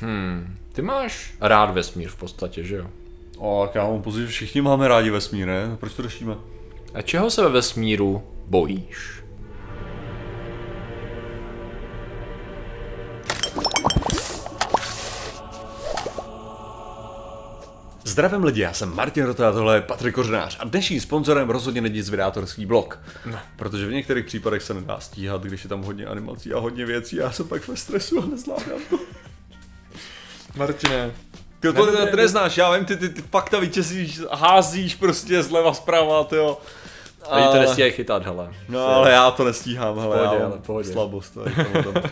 Hmm, ty máš rád vesmír v podstatě, že jo? O, tak já mám pocit, že všichni máme rádi vesmír, ne? Proč to řešíme? A čeho se ve vesmíru bojíš? Zdravím lidi, já jsem Martin Rota a tohle je Patrik Kořenář a dnešním sponzorem rozhodně není zvědátorský blog. No. Protože v některých případech se nedá stíhat, když je tam hodně animací a hodně věcí já jsem pak ve stresu a nezvládám to. Martine, Ty to, to, to neznáš, já vím, ty, ty, ty fakta vyčesíš, házíš prostě zleva zprava, ty jo. Lidi to nestíhají chytat, hele. No ale já to nestíhám, hele, Pohodě, já ale mám pohodě. slabost. tomu tam.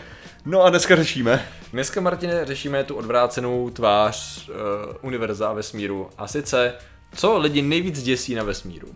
No a dneska řešíme. Dneska, Martine, řešíme tu odvrácenou tvář uh, univerza vesmíru. A sice, co lidi nejvíc děsí na vesmíru.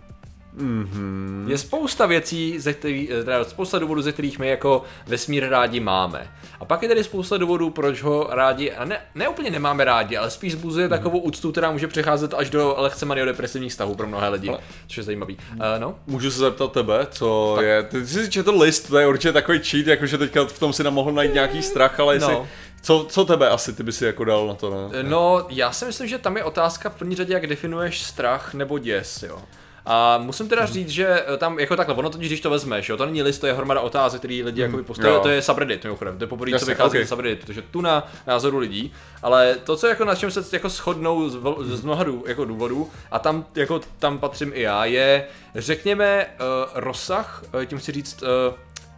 Mm-hmm. Je spousta věcí, ze který, eh, teda spousta důvodů, ze kterých my jako vesmír rádi máme. A pak je tady spousta důvodů, proč ho rádi, a ne, ne úplně nemáme rádi, ale spíš zbuzuje mm-hmm. takovou úctu, která může přecházet až do lehce maniodepresivních stavů pro mnohé lidi, ale... což je zajímavý. Uh, no? Můžu se zeptat tebe, co tak. je, ty jsi četl list, to je určitě takový cheat, jakože teďka v tom si nemohl najít nějaký strach, ale jestli, No. co, co tebe asi, ty by si jako dal na to, ne? No, já si myslím, že tam je otázka v první řadě, jak definuješ strach nebo děs, jo. A musím teda říct, že eh, tam jako takhle, ono totiž, když to vezmeš, jo, to není list, to je hromada otázek, který lidi jako postaví, jo. to je subreddit, mimochodem, to je poprvé, co vychází ok. z subreddit, protože tu na názoru lidí, ale to, co jako na čem se jako shodnou z, z mnoha dů, jako důvodů, a tam jako tam patřím i já, je, řekněme, uh, rozsah, uh, tím chci říct, uh,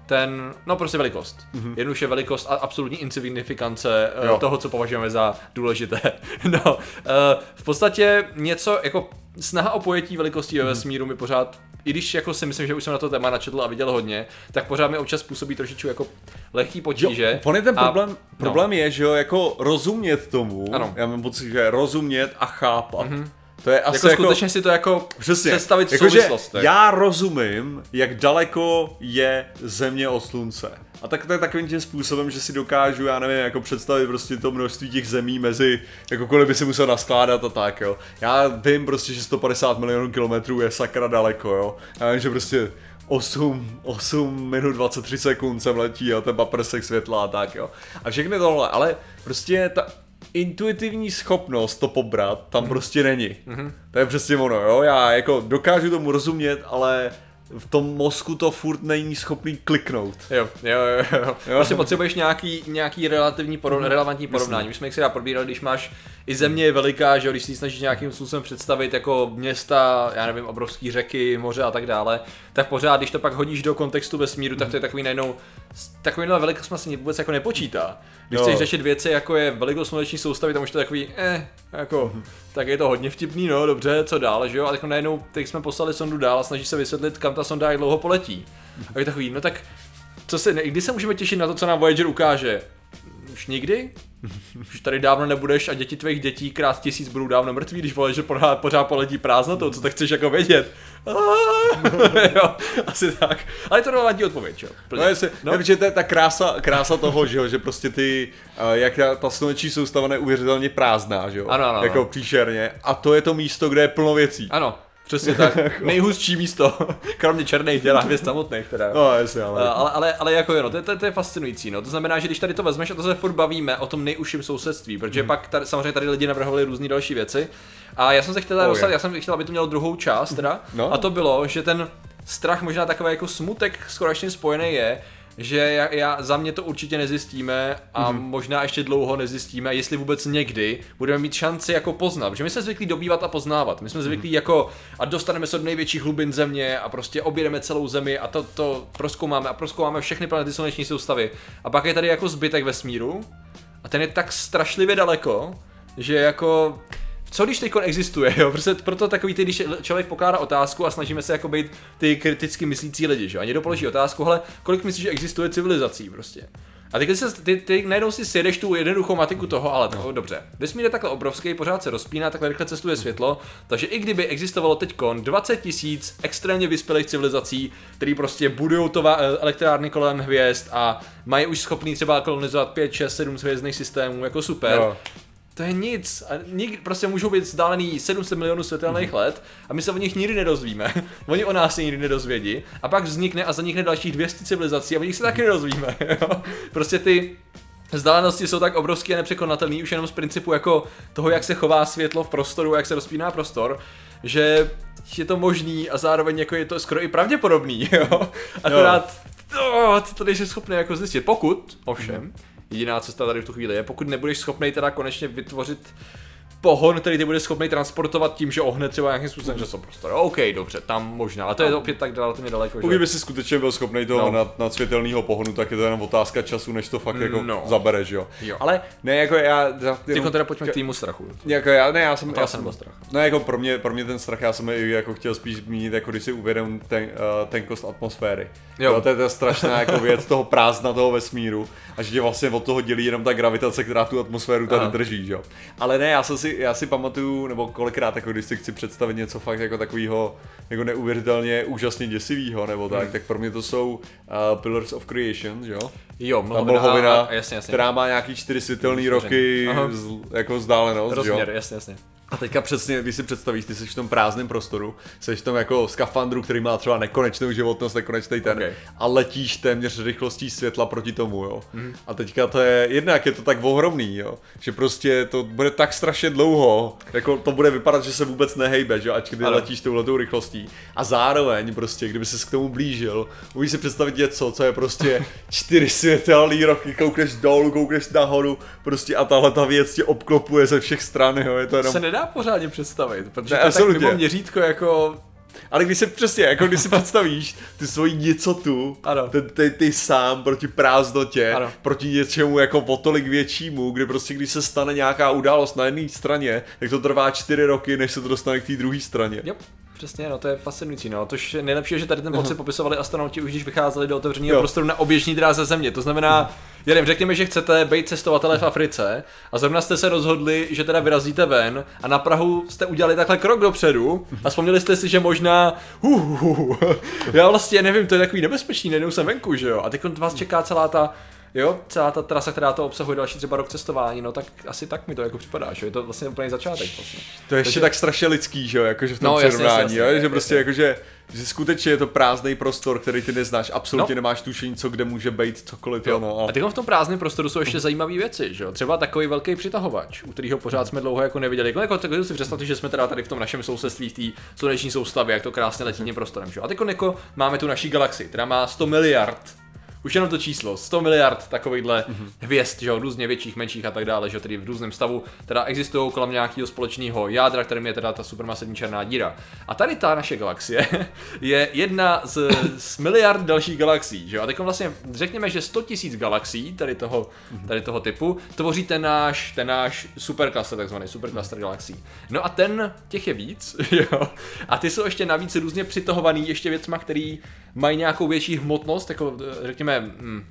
ten, no prostě velikost. Mm-hmm. Jednoduše velikost a absolutní insignifikance eh, Jo. toho, co považujeme za důležité. no, eh, v podstatě něco jako snaha o pojetí velikostí ve vesmíru mi pořád, i když jako si myslím, že už jsem na to téma načetl a viděl hodně, tak pořád mi občas působí trošičku jako lehký potíže. On je ten A- problém, no. problém je, že jo, jako rozumět tomu, Ano. já mám pocit, že rozumět a chápat. Mm-hmm. To je asi Jako, jako, skutečně si to jako Přesně. představit v Jakože souvislostech. Já rozumím, jak daleko je Země od Slunce. A tak to je takovým tím způsobem, že si dokážu, já nevím, jako představit prostě to množství těch zemí mezi, jako kolik by si musel naskládat a tak, jo. Já vím prostě, že 150 milionů kilometrů je sakra daleko, jo. Já vím, že prostě 8, 8 minut 23 sekund sem letí, jo, ten paprsek světla a tak, jo. A všechny tohle, ale prostě ta intuitivní schopnost to pobrat tam prostě není. To je přesně ono, jo. Já jako dokážu tomu rozumět, ale v tom mozku to furt není schopný kliknout. Jo, jo, jo, jo. Prostě potřebuješ nějaký, nějaký relativní porov, relevantní porovnání. My jsme jak si dá probírali, když máš i země je veliká, že jo, když si snažíš nějakým způsobem představit jako města, já nevím, obrovský řeky, moře a tak dále, tak pořád, když to pak hodíš do kontextu vesmíru, tak to je takový najednou, takovýhle velikost se vůbec jako nepočítá. Když Jo. chceš řešit věci, jako je velikost sluneční soustavy, tam už to je takový, eh, jako, tak je to hodně vtipný, no, dobře, co dál, že jo, a tak najednou, teď jsme poslali sondu dál a snaží se vysvětlit, kam ta sonda jak dlouho poletí. A je takový, no tak co se, kdy se můžeme těšit na to, co nám Voyager ukáže? Už nikdy? Už tady dávno nebudeš a děti tvých dětí krát tisíc budou dávno mrtví, když Voyager pořád, pořád poletí prázdnotou, co tak chceš jako vědět? jo, asi tak. Ale je to relevantní odpověď, jo. No, jestli, no. No. protože to je ta krása, krása toho, že, jo, že prostě ty, uh, jak ta, ta sluneční soustava neuvěřitelně prázdná, že jo? Ano, ano, Jako ano. příšerně. A to je to místo, kde je plno věcí. Ano, přesně tak. Nejhustší místo, kromě černých těla hvězd samotných teda. No, jasně, ale... Uh, ale, ale, ale jako jo, no, to, je- to, to je fascinující, no. To znamená, že když tady to vezmeš a to se furt bavíme o tom nejužším sousedství, protože Hmm. mm. pak tady, samozřejmě tady lidi navrhovali různé další věci. A já jsem se chtěl Oh, dostat, já jsem chtěl, aby to mělo druhou část teda. No. A to bylo, že ten strach, možná takový jako smutek skoro spojený je, že já, já, za mě to určitě nezjistíme a Mhm. mm. možná ještě dlouho nezjistíme, jestli vůbec někdy budeme mít šanci jako poznat. Protože my jsme zvyklí dobývat a poznávat. My jsme Mhm. zvyklí jako a dostaneme se do největších hlubin země a prostě objedeme celou zemi a to, to proskoumáme a proskoumáme všechny planety sluneční soustavy. A pak je tady jako zbytek vesmíru a ten je tak strašlivě daleko, že jako co když teď existuje, jo? Prostě proto takový ty, když člověk pokládá otázku a snažíme se jako být ty kriticky myslící lidi, že jo? A někdo položí otázku, hele, kolik myslíš, že existuje civilizací prostě? A ty, se, ty, ty najednou si sjedeš tu jednoduchou matiku toho, ale to, dobře. Vesmír je takhle obrovský, pořád se rozpíná, takhle rychle cestuje světlo, takže i kdyby existovalo teď 20 tisíc extrémně vyspělých civilizací, které prostě budují to elektrárny kolem hvězd a mají už schopný třeba kolonizovat 5, 6, 7 hvězdných systémů, jako super. Jo. To je nic. A nik, prostě můžou být vzdálený 700 milionů světelných let a my se o nich nikdy nedozvíme. oni o nás se nikdy nedozvědí. A pak vznikne a zanikne dalších 200 civilizací a o nich se taky nedozvíme. jo. prostě ty Vzdálenosti jsou tak obrovské a nepřekonatelné už jenom z principu jako toho, jak se chová světlo v prostoru, jak se rozpíná prostor, že je to možný a zároveň jako je to skoro i pravděpodobný, jo. Akorát to, ty to nejsi schopný jako zjistit. Pokud, ovšem, jediná cesta tady v tu chvíli je, pokud nebudeš schopný teda konečně vytvořit pohon, který ty bude schopný transportovat tím, že ohne třeba nějakým způsobem časoprostor. OK, dobře, tam možná, ale to je opět tak relativně daleko. Pokud že... by si skutečně byl schopný toho No. no. nad, nadsvětelného pohonu, tak je to jenom otázka času, než to fakt jako No. zabereš, jo. Jo. Ale ne, jako já... jenom, teda pojďme k týmu strachu. jako já, ne, já jsem, já jsem, nebo strach. no jako pro mě, pro mě ten strach, já jsem jako chtěl spíš zmínit, jako když si uvědomím ten, uh, tenkost atmosféry. Jo. Jo. to je ta strašná jako věc toho prázdna toho vesmíru a že tě vlastně od toho dělí jenom ta gravitace, která tu atmosféru tady Aha. drží, jo. Ale ne, já, jsem si, já si pamatuju, nebo kolikrát, jako když si chci představit něco fakt jako takového jako neuvěřitelně úžasně děsivého, nebo tak, Hmm. tak pro mě to jsou uh, Pillars of Creation, že jo. Jo, Ta mlhovina, mlhovina, a- jasně, jasně. která má nějaký čtyři světelné roky z, jako vzdálenost, že jo. Rozměr, jasně, jasně. A teďka přesně, když si představíš, ty jsi v tom prázdném prostoru, jsi v tom jako skafandru, který má třeba nekonečnou životnost, nekonečný ten, Ok. a letíš téměř rychlostí světla proti tomu, jo. Mm. A teďka to je, jednak je to tak ohromný, jo, že prostě to bude tak strašně dlouho, jako to bude vypadat, že se vůbec nehejbe, jo, ač když Ano. letíš touhletou rychlostí. A zároveň prostě, kdyby ses k tomu blížil, umíš si představit něco, co je prostě čtyři světelný roky, koukneš dolů, koukneš nahoru, prostě a tahle ta věc tě obklopuje ze všech stran, jo, je to To jenom se nedá pořádně představit, protože Ne, to je tak absolutně. mimo měřítko jako... Ale když si přesně, jako když si představíš ty svoji nicotu, Ano. ty, ty, ty sám proti prázdnotě, Ano. proti něčemu jako o tolik většímu, kdy prostě když se stane nějaká událost na jedné straně, tak to trvá čtyři roky, než se to dostane k té druhé straně. Jo, přesně, no to je fascinující, no. Tož nejlepší je, že tady ten pocit popisovali astronauti už když vycházeli do otevřeného prostoru na oběžní dráze země. To znamená, já nevím, řekněme, že chcete být cestovatelé v Africe a zrovna jste se rozhodli, že teda vyrazíte ven a na Prahu jste udělali takhle krok dopředu a vzpomněli jste si, že možná hu, já vlastně nevím, to je takový nebezpečný, najednou jsem venku, že jo? A teď vás čeká celá ta Jo, celá ta trasa, která to obsahuje další třeba rok cestování, no tak asi tak mi to jako připadá, že je to vlastně úplně začátek vlastně. To je ještě Takže- tak strašně lidský, že jo, jakože v tom No, no, jasně, přirovnání, jasně, jo, že prostě jakože že skutečně je to prázdný prostor, který ty neznáš, absolutně No. nemáš tušení, co kde může být, cokoliv Jo. no. A teď v tom prázdném prostoru jsou ještě zajímavé věci, že jo? Třeba takový velký přitahovač, u kterého pořád jsme dlouho jako neviděli. Jako, jako tak si představte, že jsme teda tady v tom našem sousedství v té sluneční soustavě, jak to krásně letí tím prostorem, že jo? A teď jako máme tu naší galaxii, která má 100 miliard už jenom to číslo, 100 miliard takovýchhle hvězd, že jo, různě větších, menších a tak dále, že jo, tedy v různém stavu, teda existují kolem nějakého společného jádra, kterým je teda ta supermasivní černá díra. A tady ta naše galaxie je jedna z, z miliard dalších galaxií, že jo, a teď vlastně řekněme, že 100 000 galaxií tady toho, tady toho typu tvoří ten náš, ten náš supercluster, takzvaný supercluster galaxií. No a ten, těch je víc, jo, a ty jsou ještě navíc různě přitahovaný ještě věcma, který mají nějakou větší hmotnost, jako eh, řekněme, hm,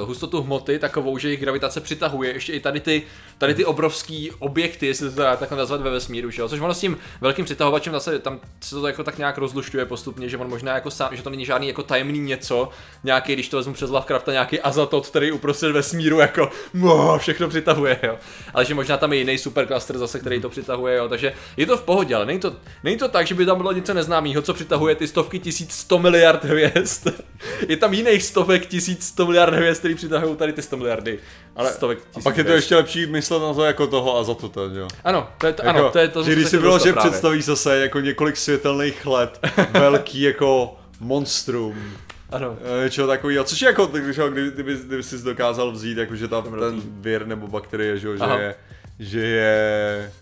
uh, hustotu hmoty takovou, že jejich gravitace přitahuje. Ještě i tady ty, tady ty obrovský objekty, jestli to dá takhle nazvat ve vesmíru, že jo? což ono s tím velkým přitahovačem zase tam se to jako tak nějak rozlušťuje postupně, že on možná jako sám, že to není žádný jako tajemný něco, nějaký, když to vezmu přes Lovecrafta, nějaký azatot, který uprostřed vesmíru jako mo, všechno přitahuje, jo. Ale že možná tam je jiný supercluster zase, který to přitahuje, jo. Takže je to v pohodě, ale není to, není to tak, že by tam bylo něco neznámého, co přitahuje ty stovky tisíc, 100 miliard hvězd. je tam jiných stovek tisíc, 100 miliard hvězd, který přitahují tady ty 100 miliardy. Ale stovek a tisíc pak je to ještě lepší myslet na to jako toho a za to ten, jo. Ano, to je to, ano, to je to, že když se si bylo, že právě. představíš zase jako několik světelných let, velký jako monstrum, Ano. eh, něčeho takového, což je jako, že jo, kdyby, kdyby, kdyby jsi dokázal vzít, jako že ta, ten vir nebo bakterie, že, jo, že je, že je eh,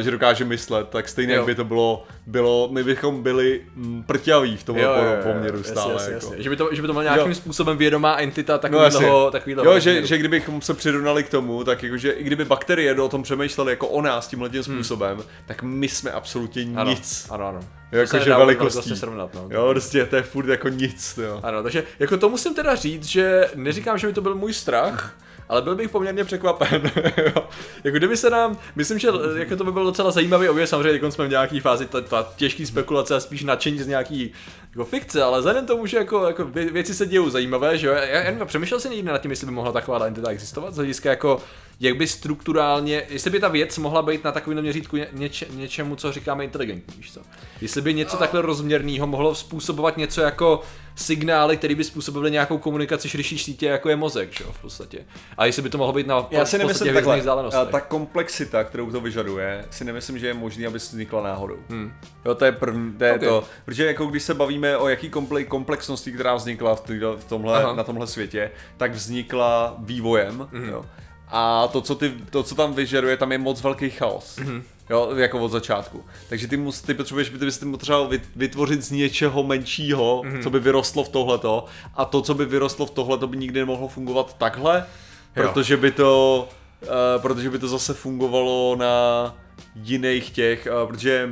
že dokáže myslet, tak stejně Jo. by to bylo, bylo, my bychom byli mm, prťaví v tom poměru stále. jasně, jako. jasně. Že by to, že by to byla nějakým Jo. způsobem vědomá entita jasně. no, takovýhle Jo, že, že kdybychom se přirovnali k tomu, tak jakože i kdyby bakterie o tom přemýšleli jako o nás tímhle tím způsobem, tak my jsme absolutně Hmm. ano, nic. Ano, ano. Jakože velikostí. vlastně srovnat, no. Jo, prostě to je furt jako nic, jo. Ano, takže jako to musím teda říct, že neříkám, že by to byl můj strach, ale byl bych poměrně překvapen. jako kdyby se nám, myslím, že jako to by byl docela zajímavý objev, samozřejmě teď jsme v nějaký fázi ta, ta těžký spekulace a spíš nadšení z nějaký jako fikce, ale vzhledem tomu, že jako, jako vě- věci se dějou zajímavé, že jo, já, já přemýšlel jsem někdy nad tím, jestli by mohla taková entita existovat, z hlediska jako, jak by strukturálně, jestli by ta věc mohla být na takovém měřítku ně, něče, něčemu, co říkáme inteligentní, víš co? Jestli by něco takhle rozměrného mohlo způsobovat něco jako signály, které by způsobily nějakou komunikaci širší sítě, jako je mozek, že jo, v podstatě. A jestli by to mohlo být na Já si nemyslím takhle, vzdálenostech. a ta komplexita, kterou to vyžaduje, si nemyslím, že je možný, aby vznikla náhodou. Hmm. Jo, to je první, to je Ok. to. Protože jako když se bavíme o jaký komple- komplexnosti, která vznikla v, týhle- v tomhle, Aha. na tomhle světě, tak vznikla vývojem, jo. A to co, ty, to, co tam vyžaduje, tam je moc velký chaos. Jo, jako od začátku. Takže ty, mus, ty potřebuješ, ty bys potřeboval vyt- vytvořit z něčeho menšího, co by vyrostlo v tohleto. A to, co by vyrostlo v tohleto, by nikdy nemohlo fungovat takhle, Jo. protože by to, uh, protože by to zase fungovalo na jiných těch, uh, protože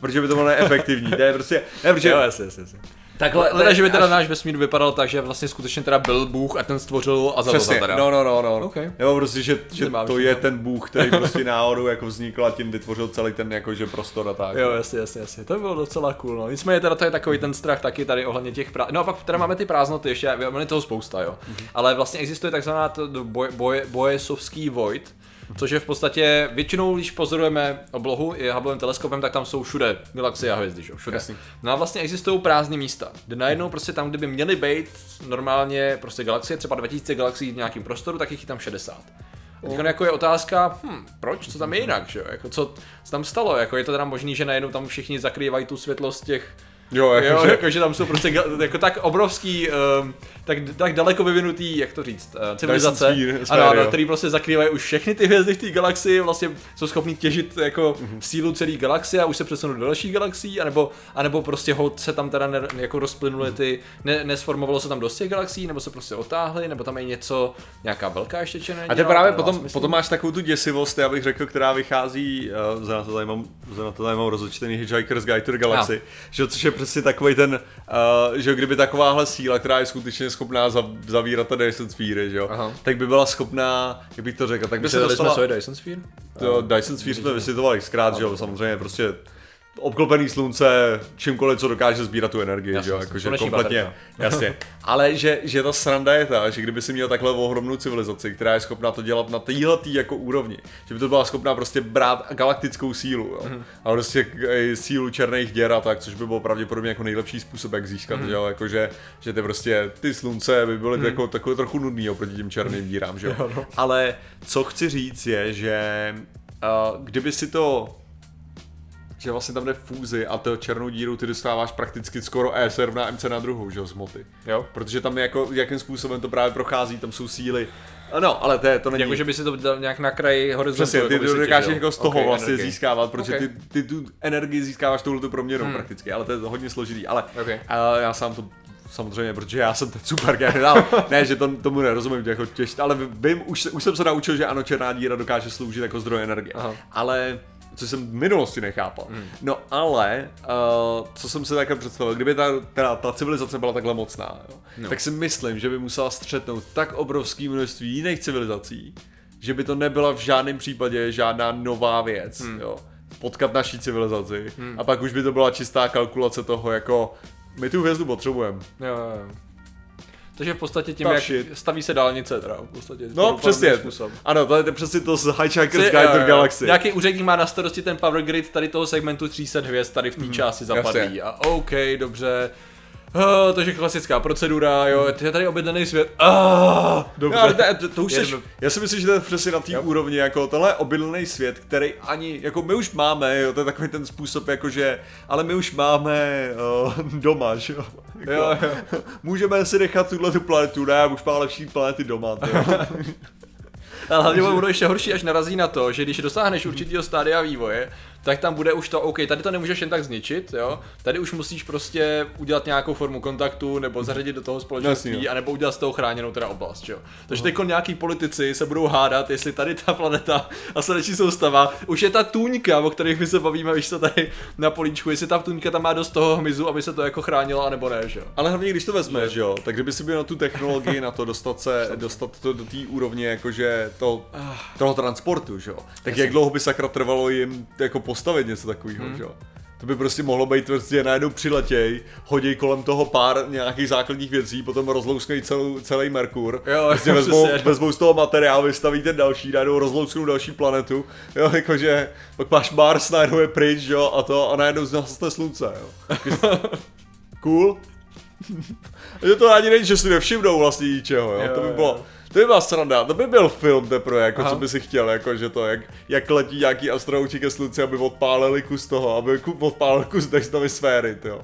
protože by to bylo neefektivní. To je prostě, ne, protože, Jo, jasně, jasně. Takhle, teda, že by teda náš vesmír vypadal tak, že vlastně skutečně teda byl Bůh a ten stvořil a Přesně, teda. no, no, no, no. Ok. Jo, prostě, že, že Nemám to ještě je tam. ten bůh, který prostě náhodou jako vznikl a tím vytvořil celý ten jakože prostor a tak. Jo, jasně, jasně, jasně. To by bylo docela cool, no. Nicméně teda to je takový ten strach taky tady ohledně těch prá... No a pak teda máme ty prázdnoty ještě, je toho spousta, jo. Ale vlastně existuje takzvaná to- to boje, boje, bojesovský void, což je v podstatě, většinou, když pozorujeme oblohu i Hubbleovým teleskopem, tak tam jsou všude galaxie a hvězdy, že? všude. Jasný. No a vlastně existují prázdné místa, kde najednou prostě tam, kde by měly být normálně prostě galaxie, třeba 2000 galaxií v nějakém prostoru, tak jich je tam 60. A Teď jako je otázka, hm, proč, co tam je jinak, že jo? Jako co, co tam stalo, jako je to teda možný, že najednou tam všichni zakrývají tu světlost těch Jo, Jo, jakože, jako, že tam jsou prostě jako tak obrovský, um, tak, tak daleko vyvinutý, jak to říct, uh, civilizace, sphere- ano, ano, který prostě zakrývají už všechny ty hvězdy v té galaxii, vlastně jsou schopní těžit jako Mhm. sílu celé galaxie a už se přesunou do dalších galaxií, anebo, anebo prostě hod se tam teda ne, jako rozplynuly ty, ne, nesformovalo se tam dost těch galaxií, nebo se prostě otáhly, nebo tam je něco, nějaká velká ještě černá a to právě potom, smysl. potom máš takovou tu děsivost, já bych řekl, která vychází, uh, za na to tady mám, za na to tady mám rozečtený Hitchhiker's Guide to the Galaxy, že, což je přesně takový ten, uh, že kdyby takováhle síla, která je skutečně schopná zav, zavírat ta Dyson Sphere, že jo, Aha. tak by byla schopná, jak bych to řekl, tak by se Vysvětlili jsme, dostala, co je Dyson Sphere? To Dyson Sphere jsme vysvětlovali zkrát, že jo, samozřejmě prostě obklopený slunce, čímkoliv, co dokáže sbírat tu energii, Jasně, že jo, jakože kompletně, baterka. jasně. Ale že, že ta sranda je ta, že kdyby si měl takhle ohromnou civilizaci, která je schopná to dělat na téhle jako úrovni, že by to byla schopná prostě brát galaktickou sílu, jo, Mhm. a prostě i sílu černých děr a tak, což by bylo pravděpodobně jako nejlepší způsob, jak získat, že jo, jakože, že ty prostě, ty slunce by byly jako takové trochu nudný oproti těm černým dírám, že jo. Jo, no. Ale co chci říct je, že uh, kdyby si to že vlastně tam jde fúzi a to černou díru ty dostáváš prakticky skoro ESR na MC na druhou, že jo, z moty. Jo. Protože tam je jako, jakým způsobem to právě prochází, tam jsou síly. No, ale to, je, to není... Jako, že by si to dal nějak na kraji horizontu. Přesně, ty jako to vysvětlit, dokážeš jako z toho Ok, vlastně energii. získávat, protože Ok. ty, ty tu energii získáváš touhletou proměnou hmm. prakticky, ale to je hodně složitý, ale Ok. a já sám to samozřejmě, protože já jsem ten super generál, ne, že to, tomu nerozumím, jako těžt, ale vím, už, už jsem se naučil, že ano, černá díra dokáže sloužit jako zdroj energie, Aha. ale co jsem v minulosti nechápal. Hmm. No ale, uh, co jsem si takhle představil, kdyby ta, ta, ta civilizace byla takhle mocná, jo, no. tak si myslím, že by musela střetnout tak obrovské množství jiných civilizací, že by to nebyla v žádném případě žádná nová věc, hmm. jo. Potkat naší civilizaci hmm. a pak už by to byla čistá kalkulace toho, jako my tu hvězdu potřebujeme. Jo, jo, jo. Takže v podstatě tím, Ta jak shit. staví se dálnice, teda v podstatě. No přesně, způsob. ano, to je přesně to z Hitchhiker's Guide to jo. Galaxy. Nějaký úředník má na starosti ten power grid tady toho segmentu 300 hvězd tady v té části zapadlí. Mhm, jasně. A OK, dobře. Uh, takže klasická procedura, jo, je tady objednaný svět. Ah, dobře. Ale to, to, to už seš, já si myslím, že to je přesně na té úrovni, jako tohle obydlený svět, který ani, jako my už máme, jo, to je takový ten způsob, jakože, ale my už máme uh, doma, že jo. Jako, Jo, jo. Můžeme si nechat tuhle tu planetu, ne, už má lepší planety doma. Ale hlavně bude ještě horší, až narazí na to, že když dosáhneš určitého stádia vývoje, tak tam bude už to, OK, tady to nemůžeš jen tak zničit, jo, tady už musíš prostě udělat nějakou formu kontaktu, nebo zařadit do toho společenství, Jasně, anebo udělat z toho chráněnou teda oblast, jo. Takže teď nějaký politici se budou hádat, jestli tady ta planeta a sluneční soustava, už je ta tůňka, o kterých my se bavíme, víš co tady na políčku, jestli ta tůňka tam má dost toho hmyzu, aby se to jako chránilo, anebo ne, že jo. Ale hlavně, když to vezmeš, jo, tak kdyby si byl na tu technologii, na to dostat se, dostat to do té úrovně, jakože to, toho transportu, že jo, tak jak dlouho by sakra trvalo jim jako postavit něco takového, že jo. To by prostě mohlo být prostě najednou přiletěj, hodí kolem toho pár nějakých základních věcí, potom rozlouskají celou, celý Merkur, Jo, prostě vezmou, přesně. vezmou z toho materiál, vystaví ten další, najednou rozlousknou další planetu, jo, jakože pak máš Mars, najednou je pryč, jo, a to, a najednou zhasne slunce, jo. Cool. že to ani není, že si nevšimnou vlastně ničeho, jo? Jo, to by bylo, jo. To by byla sranda, to by byl film teprve, jako Aha. co by si chtěl, jako že to, jak, jak letí nějaký astronauti ke slunci, aby odpálili kus toho, aby odpálili kus Dextovy sféry, jo.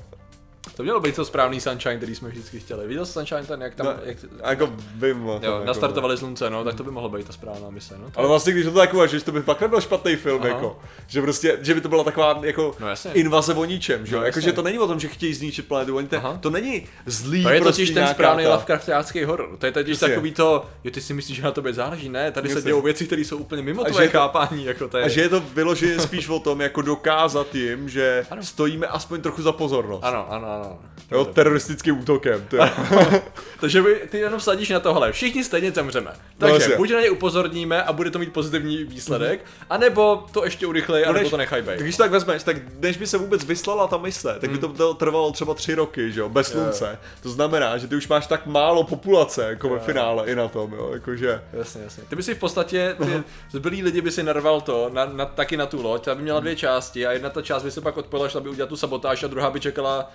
To mělo být to správný Sunshine, který jsme vždycky chtěli. Viděl jsi Sunshine ten, jak tam, No, jak, jako vím, o tom, jo, jako, nastartovali slunce, no, tak to by mohlo být ta správná mise, no. To- Ale vlastně, když to tak uvažuješ, to by fakt nebyl špatný film, Aha. jako. Že prostě, že by to byla taková jako No jasně. invaze o ničem, že jo? No jako, že to není o tom, že chtějí zničit planetu, oni te, to není zlý To je prostě totiž ten správný ta- Lovecraftiácký horor. To je totiž Jasně. takový to, jo, ty si myslíš, že na tobě záleží, ne, tady se Jasně. dějou věci, které jsou úplně mimo tvoje že chápání, jako to je. A že je to vyloženě spíš o tom, jako dokázat jim, že stojíme aspoň trochu za pozornost. Ano, ano, ano. Jo, teroristickým útokem. To je. Takže by, ty jenom sadíš na tohle, všichni stejně zemřeme. Takže jasně. buď na ně upozorníme a bude to mít pozitivní výsledek, anebo to ještě urychlej, No, anebo než- to nechaj být. Když tak vezmeš, tak než by se vůbec vyslala ta mise, tak by to to trvalo třeba tři roky, že jo, bez slunce. To znamená, že ty už máš tak málo populace, jako ve finále i na tom, jo, jakože. Jasně, jasně. Ty by si v podstatě, ty zbylí lidi by si narval to, na, na, taky na tu loď, ta by měla dvě části a jedna ta část by se pak odpojila, šla by udělat tu sabotáž a druhá by čekala,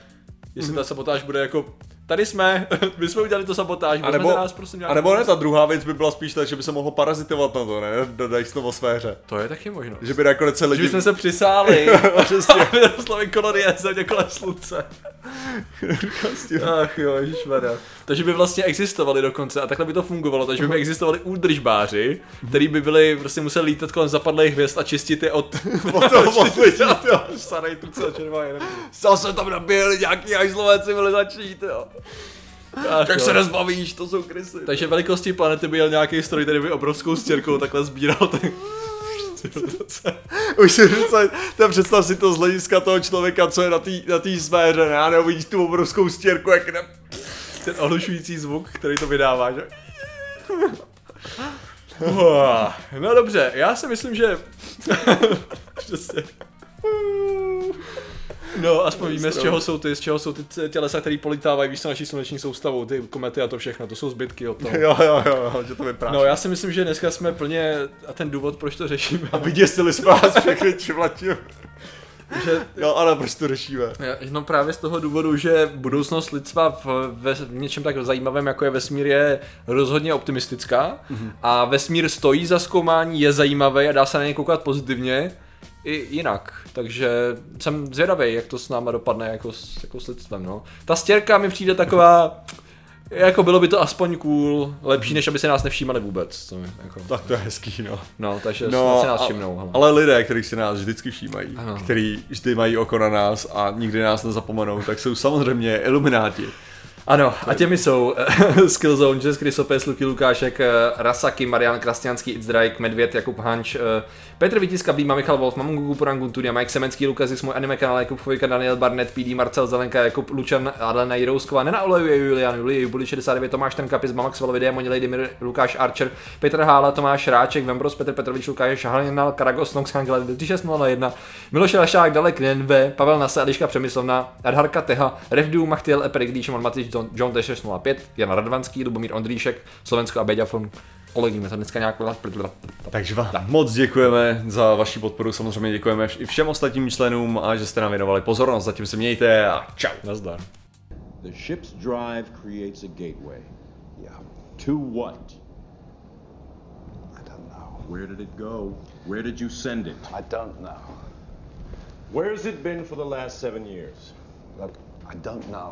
jestli ta sabotáž bude jako, tady jsme, my jsme udělali tu sabotáž, A nebo, nás prosím nějak- a nebo ne, ta druhá věc by byla spíš tak, že by se mohlo parazitovat na to, ne, dodají to o sféře. To je taky možno. Že by nakonec se Že lidi... bychom se přisáli a přesně vyrostly kolonie země kolem slunce. Ach jo, ježišmarja. Takže by vlastně existovali dokonce a takhle by to fungovalo, takže by existovali údržbáři, který by byli, prostě museli lítat kolem zapadlých hvězd a čistit je od, od toho od lidí, jo. Starý truce červená energie. Zase tam nabíjeli nějaký hajzlové civilizační, jo. Ach, Jak jo. se nezbavíš, to jsou krysy. Takže velikosti planety by jel nějaký stroj, který by obrovskou stěrkou takhle sbíral ten... Už si představ, ten představ si to z hlediska toho člověka, co je na té na tý sféře, ne? A neuvidíš tu obrovskou stěrku, jak ne... ten ohlušující zvuk, který to vydává, že? No dobře, já si myslím, že... Přesně. No, aspoň víme, z čeho jsou ty, z čeho jsou ty tělesa, které politávají, víš naší sluneční soustavou, ty komety a to všechno, to jsou zbytky od toho. Jo, jo, jo, jo, že to vypadá. No, já si myslím, že dneska jsme plně, a ten důvod, proč to řešíme, A vyděsili jsme vás všechny čivlatí. že Jo, ale proč to řešíme? No právě z toho důvodu, že budoucnost lidstva v, ve, v něčem tak zajímavém, jako je vesmír, je rozhodně optimistická mm-hmm. a vesmír stojí za zkoumání, je zajímavý a dá se na něj koukat pozitivně i jinak. Takže jsem zvědavý, jak to s náma dopadne jako s, jako s lidstvem. No. Ta stěrka mi přijde taková, jako bylo by to aspoň cool, lepší, než aby se nás nevšímali vůbec. To mi, jako, Tak to je hezký, no. no, takže No, si nás a- všimnou. hele. ale lidé, kteří si nás vždycky všímají, Ano. který vždy mají oko na nás a nikdy nás nezapomenou, tak jsou samozřejmě ilumináti. Ano, a těmi jsou Skillzone, Jess Krysopes, Luky Lukášek, eh, Rasaki, Marian Krasťanský, Itzdrajk, Medvěd, Jakub Hanč, eh, Petr Vítiska, Blíma, Michal Wolf, Mamungu, Purangun, Tudia, Mike Semenský, Lukas můj anime kanál, Jakub Chvojka, Daniel Barnett, PD, Marcel Zelenka, Jakub Lučan, Adlena Jirousková, Nena Olejuje, Julian, Julie, Jubuli 69, Tomáš Trnka, Pizba, Max Valovi, Demoni, Lady Mir, Lukáš Archer, Petr Hála, Tomáš Ráček, Vembros, Petr Petrovič, Lukáš Šahalinal, Karagos, Nox, Hangel, 3601, Miloš Lašák, Dalek, Nenve, Pavel Nase, Eliška Přemyslovna, Adharka Teha, Revdu, Machtiel, Eperik, Díšem, Matič, John, John T605, Jan Radvanský, Lubomír Ondříšek, Slovensko a Beďafon. Kolegíme to dneska nějak... Takže vám moc děkujeme za vaši podporu, samozřejmě děkujeme i všem ostatním členům a že jste nám věnovali pozornost. Zatím se mějte a čau. Nazdar. The ship's drive creates a gateway. Yeah, To what? I don't know. Where did it go? Where did you send it? I don't know. Where's it been for the last seven years? Look, I don't know.